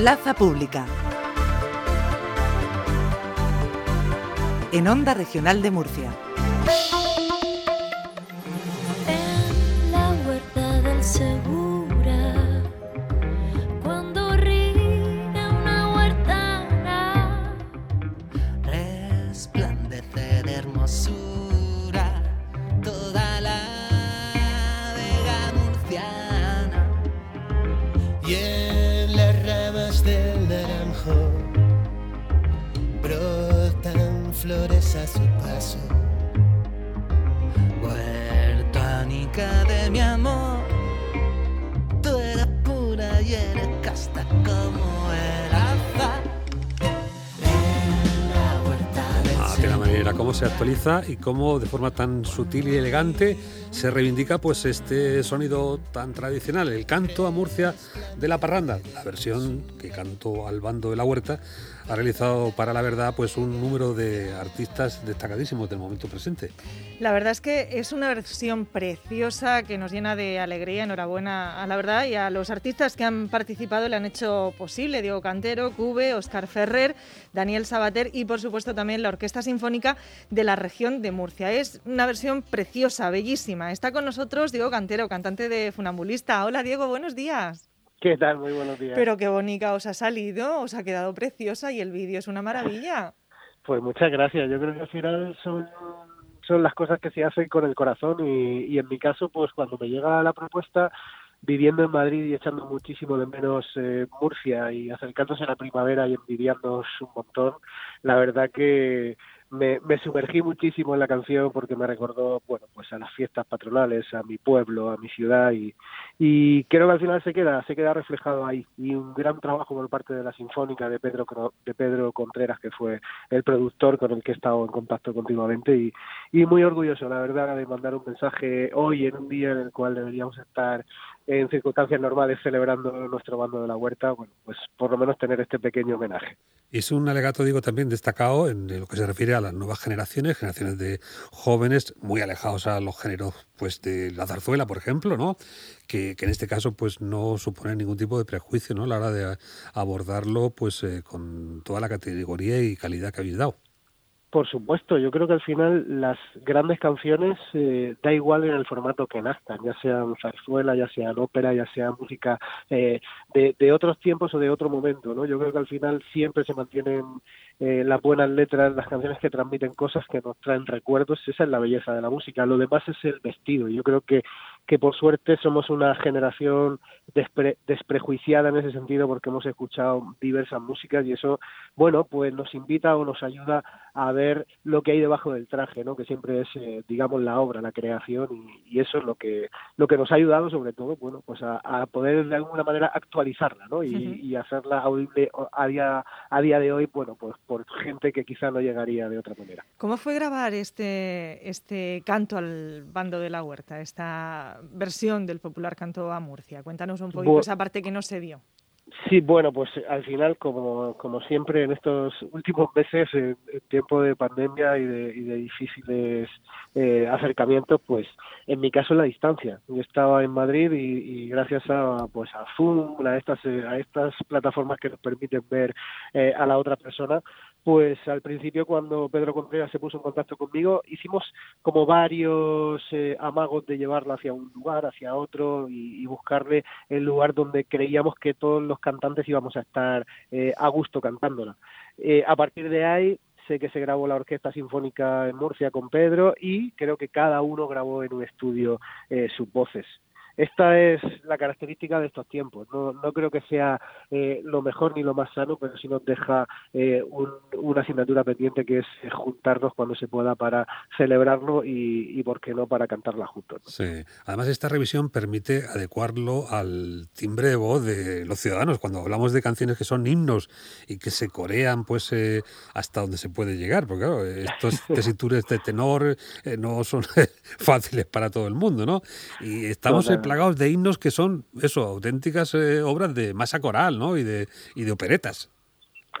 Plaza Pública. En Onda Regional de Murcia. En la huerta del Segura, cuando ríe una huertana, resplandece de hermosura a su paso huertánica de mi amor. Tú eres pura y eres casta como el la Ah, de la manera cómo se actualiza y cómo de forma tan sutil y elegante se reivindica pues este sonido tan tradicional, el canto a Murcia de la parranda, la versión que canto al bando de la huerta ha realizado para la verdad pues un número de artistas destacadísimos del momento presente. La verdad es que es una versión preciosa que nos llena de alegría. Enhorabuena a la verdad y a los artistas que han participado le han hecho posible. Diego Cantero, Cube, Oscar Ferrer, Daniel Sabater y por supuesto también la Orquesta Sinfónica de la región de Murcia. Es una versión preciosa, bellísima. Está con nosotros Diego Cantero, cantante de Funambulista. Hola Diego, buenos días. ¿Qué tal? Muy buenos días. Pero qué bonita os ha salido, os ha quedado preciosa y el vídeo es una maravilla. Pues muchas gracias. Yo creo que al final son, son las cosas que se hacen con el corazón y, y en mi caso, pues cuando me llega la propuesta, viviendo en Madrid y echando muchísimo de menos eh, Murcia y acercándose a la primavera y envidiándonos un montón, la verdad que me, me sumergí muchísimo en la canción porque me recordó, bueno, pues a las fiestas patronales, a mi pueblo, a mi ciudad y, y creo que al final se queda, se queda reflejado ahí y un gran trabajo por parte de la Sinfónica de Pedro de Pedro Contreras que fue el productor con el que he estado en contacto continuamente y, y muy orgulloso la verdad de mandar un mensaje hoy en un día en el cual deberíamos estar en circunstancias normales celebrando nuestro bando de la huerta, bueno, pues por lo menos tener este pequeño homenaje. Es un alegato, digo, también destacado en lo que se refiere a las nuevas generaciones, generaciones de jóvenes muy alejados a los géneros pues de la zarzuela, por ejemplo, ¿no? Que, que en este caso pues no supone ningún tipo de prejuicio, ¿no? A la hora de abordarlo pues eh, con toda la categoría y calidad que habéis dado. Por supuesto, yo creo que al final las grandes canciones eh, da igual en el formato que nazcan, ya sean zarzuela, ya sean ópera, ya sea música eh, de, otros tiempos o de otro momento, ¿no? Yo creo que al final siempre se mantienen eh, las buenas letras, las canciones que transmiten cosas que nos traen recuerdos, esa es la belleza de la música. Lo demás es el vestido. Yo creo que que por suerte somos una generación despre, desprejuiciada en ese sentido porque hemos escuchado diversas músicas y eso, bueno, pues nos invita o nos ayuda a ver lo que hay debajo del traje, ¿no? Que siempre es, eh, digamos, la obra, la creación y, y, eso es lo que lo que nos ha ayudado sobre todo, bueno, pues a, a poder de alguna manera actualizarla, ¿no? Y, uh -huh. y hacerla audible a día a día de hoy, bueno, pues por gente que quizá no llegaría de otra manera. ¿Cómo fue grabar este este canto al bando de la huerta, esta versión del popular canto a Murcia? Cuéntanos un poquito bueno, esa parte que no se vio. Sí, bueno, pues al final, como, como siempre en estos últimos meses, en, tiempo de pandemia y de, y de difíciles eh, acercamientos, pues en mi caso la distancia. Yo estaba en Madrid y, y gracias a pues a Zoom, a estas, a estas plataformas que nos permiten ver eh, a la otra persona, pues al principio cuando Pedro Contreras se puso en contacto conmigo, hicimos como varios eh, amagos de llevarla hacia un lugar, hacia otro y, y, buscarle el lugar donde creíamos que todos los cantantes íbamos a estar eh, a gusto cantándola. Eh, a partir de ahí que se grabó la Orquesta Sinfónica en Murcia con Pedro y creo que cada uno grabó en un estudio eh, sus voces esta es la característica de estos tiempos. No, no creo que sea eh, lo mejor ni lo más sano, pero sí nos deja eh, un, una asignatura pendiente que es juntarnos cuando se pueda para celebrarlo y, y por qué no, para cantarla juntos. ¿no? Sí. Además, esta revisión permite adecuarlo al timbre de voz de los ciudadanos. Cuando hablamos de canciones que son himnos y que se corean pues eh, hasta donde se puede llegar, porque claro, estos tesituras de tenor no son fáciles para todo el mundo, ¿no? Y estamos en plagados de himnos que son, eso, auténticas eh, obras de masa coral, ¿no? Y de, y de operetas.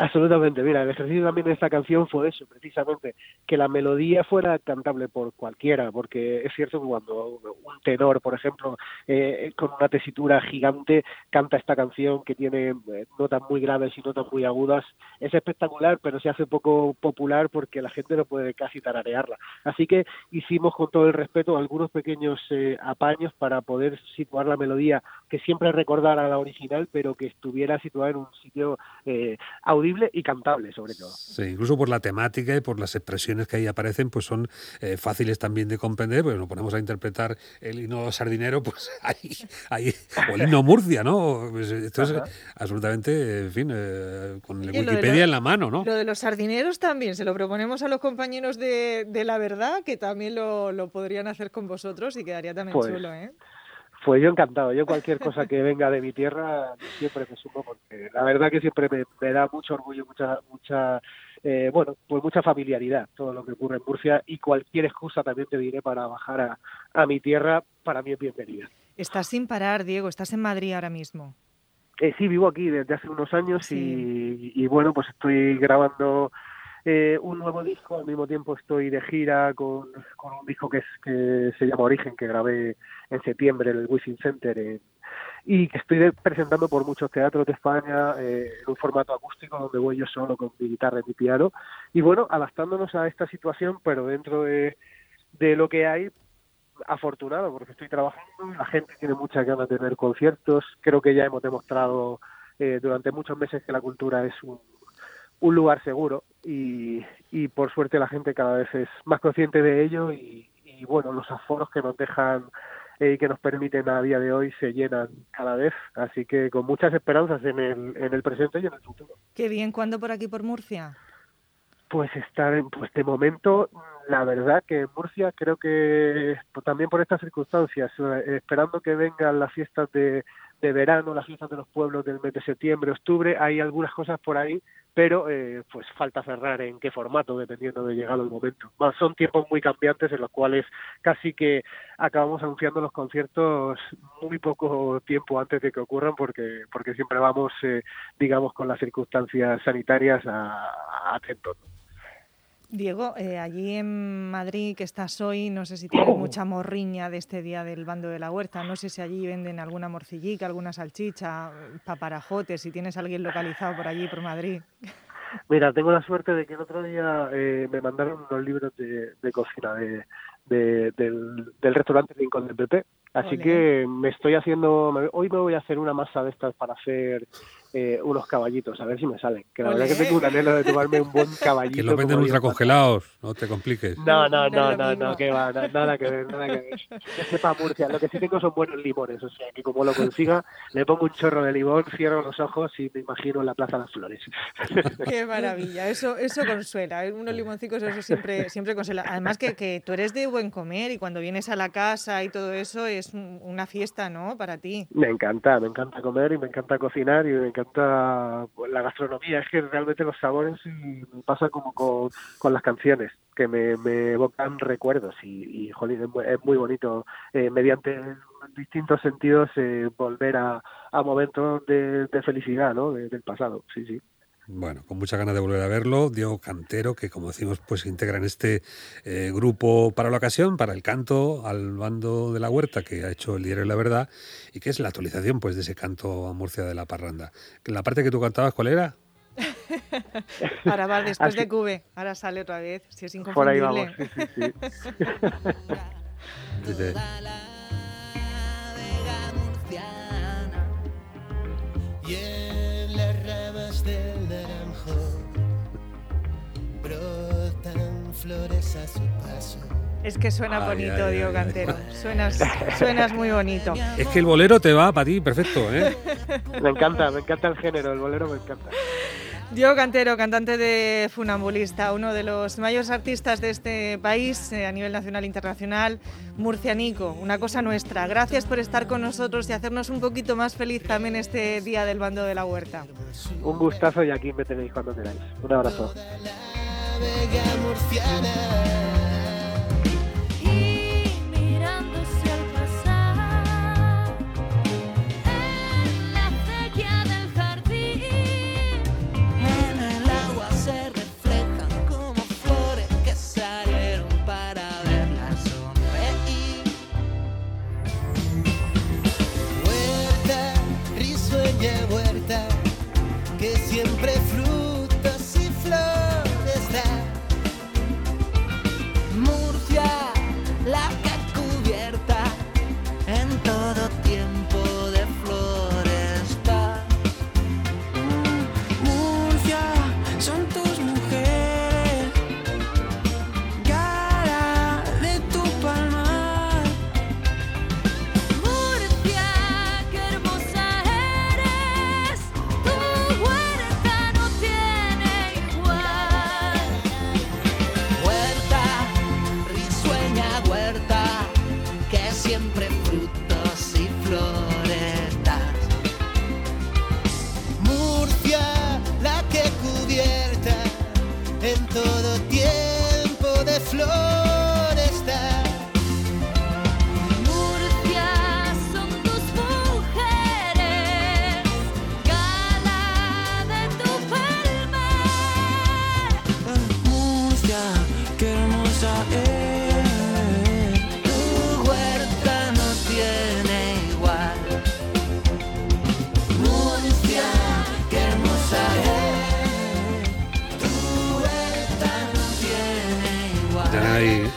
Absolutamente, mira, el ejercicio también de esta canción fue eso, precisamente, que la melodía fuera cantable por cualquiera, porque es cierto que cuando un tenor, por ejemplo, eh, con una tesitura gigante canta esta canción que tiene eh, notas muy graves y notas muy agudas, es espectacular, pero se hace poco popular porque la gente no puede casi tararearla. Así que hicimos con todo el respeto algunos pequeños eh, apaños para poder situar la melodía que siempre recordara la original, pero que estuviera situada en un sitio eh, audible y cantable sobre todo. Sí, incluso por la temática y por las expresiones que ahí aparecen, pues son eh, fáciles también de comprender, pues nos ponemos a interpretar el himno sardinero, pues ahí, ahí o el himno Murcia, ¿no? Pues esto es absolutamente, en fin, eh, con el Wikipedia en la mano, ¿no? Lo de los sardineros también, se lo proponemos a los compañeros de, de La Verdad, que también lo, lo, podrían hacer con vosotros y quedaría también pues, chulo, ¿eh? Pues yo encantado. Yo cualquier cosa que venga de mi tierra siempre me sumo porque la verdad que siempre me, da mucho orgullo, mucha, mucha, eh, bueno, pues mucha familiaridad todo lo que ocurre en Murcia y cualquier excusa también te diré para bajar a, a mi tierra para mí es bienvenida. Estás sin parar, Diego. Estás en Madrid ahora mismo. Eh, sí, vivo aquí desde hace unos años y, y, bueno, pues estoy grabando eh, un nuevo disco, al mismo tiempo estoy de gira con, con un disco que, es, que se llama Origen, que grabé en septiembre en el Wisin Center y que estoy presentando por muchos teatros de España eh, en un formato acústico donde voy yo solo con mi guitarra y mi piano. Y bueno, adaptándonos a esta situación pero dentro de, de lo que hay afortunado porque estoy trabajando, la gente tiene muchas ganas de ver conciertos, creo que ya hemos demostrado eh, durante muchos meses que la cultura es un, un lugar seguro y, y, por suerte la gente cada vez es más consciente de ello y, y bueno, los aforos que nos dejan y eh, que nos permiten a día de hoy se llenan cada vez, así que con muchas esperanzas en el, en el presente y en el futuro. Qué bien, ¿cuándo por aquí por Murcia? Pues estar, pues de momento, la verdad que en Murcia creo que pues también por estas circunstancias, eh, esperando que vengan las fiestas de, de verano, las fiestas de los pueblos del mes de septiembre, octubre, hay algunas cosas por ahí pero eh, pues falta cerrar en qué formato dependiendo de llegado el momento. son tiempos muy cambiantes en los cuales casi que acabamos anunciando los conciertos muy poco tiempo antes de que ocurran porque porque siempre vamos eh, digamos con las circunstancias sanitarias a, atentos. Diego, eh, allí en Madrid que estás hoy, no sé si tienes mucha morriña de este día del bando de la huerta, no sé si allí venden alguna morcillica, alguna salchicha, paparajotes, si tienes a alguien localizado por allí, por Madrid. Mira, tengo la suerte de que el otro día eh, me mandaron unos libros de, de cocina de, de, del, del restaurante Rincón del PP, así que me estoy haciendo, hoy me voy a hacer una masa de estas para hacer eh, unos caballitos, a ver si me salen. Que la verdad que tengo un anhelo de tomarme un buen caballito. Que lo venden ultra congelados, no te compliques. No, no, no, no, no, que va, nada que ver, nada que ver. Que sepa Murcia, lo que sí tengo son buenos limones, o sea, que como lo consiga, le pongo un chorro de limón, cierro los ojos y me imagino en la Plaza de las Flores. Qué maravilla, eso, eso consuela, ¿eh? unos limoncicos eso siempre, siempre consuela. Además que, que tú eres de buen comer y cuando vienes a la casa y todo eso es una fiesta, ¿no? Para ti. Me encanta, me encanta comer y me encanta cocinar y me encanta la gastronomía, es que realmente los sabores me pasa como con, las canciones, que me, evocan recuerdos y, jolín, es, muy, es muy bonito eh, mediante distintos sentidos eh, volver a, a momentos de, de felicidad ¿no? De, del pasado, sí, sí. Bueno, con mucha ganas de volver a verlo. Diego Cantero, que como decimos, pues integra en este eh, grupo para la ocasión, para el canto al bando de la huerta que ha hecho el diario La Verdad y que es la actualización pues de ese canto a Murcia de la Parranda. La parte que tú cantabas, ¿cuál era? Ahora va después Así. de Cube, ahora sale otra vez, si es inconfundible. Por ahí vamos, sí, sí, sí. Dice, flores a su paso. Es que suena Ay, bonito, ay, Diego ay, Cantero. ay. Suenas, suenas muy bonito. Es que el bolero te va para ti, perfecto, ¿eh? Me encanta, me encanta el género, el bolero me encanta. Diego Cantero, cantante de Funambulista, uno de los mayores artistas de este país eh, a nivel nacional e internacional, murcianico, una cosa nuestra. Gracias por estar con nosotros y hacernos un poquito más feliz también este día del bando de la huerta. Un gustazo y aquí me tenéis cuando queráis. Un abrazo. Vega murciana.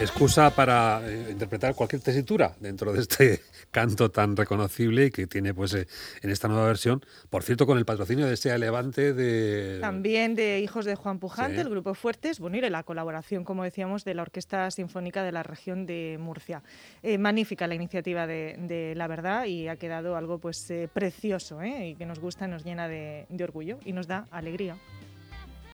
Excusa para eh, interpretar cualquier tesitura dentro de este canto tan reconocible y que tiene pues eh, en esta nueva versión, por cierto con el patrocinio de este Levante de También de Hijos de Juan Pujante, Sí. el grupo Fuertes, bueno, y de la colaboración, como decíamos, de la Orquesta Sinfónica de la región de Murcia. Eh, magnífica la iniciativa de, de La Verdad y ha quedado algo pues eh, precioso ¿eh? y que nos gusta, nos llena de, de orgullo y nos da alegría.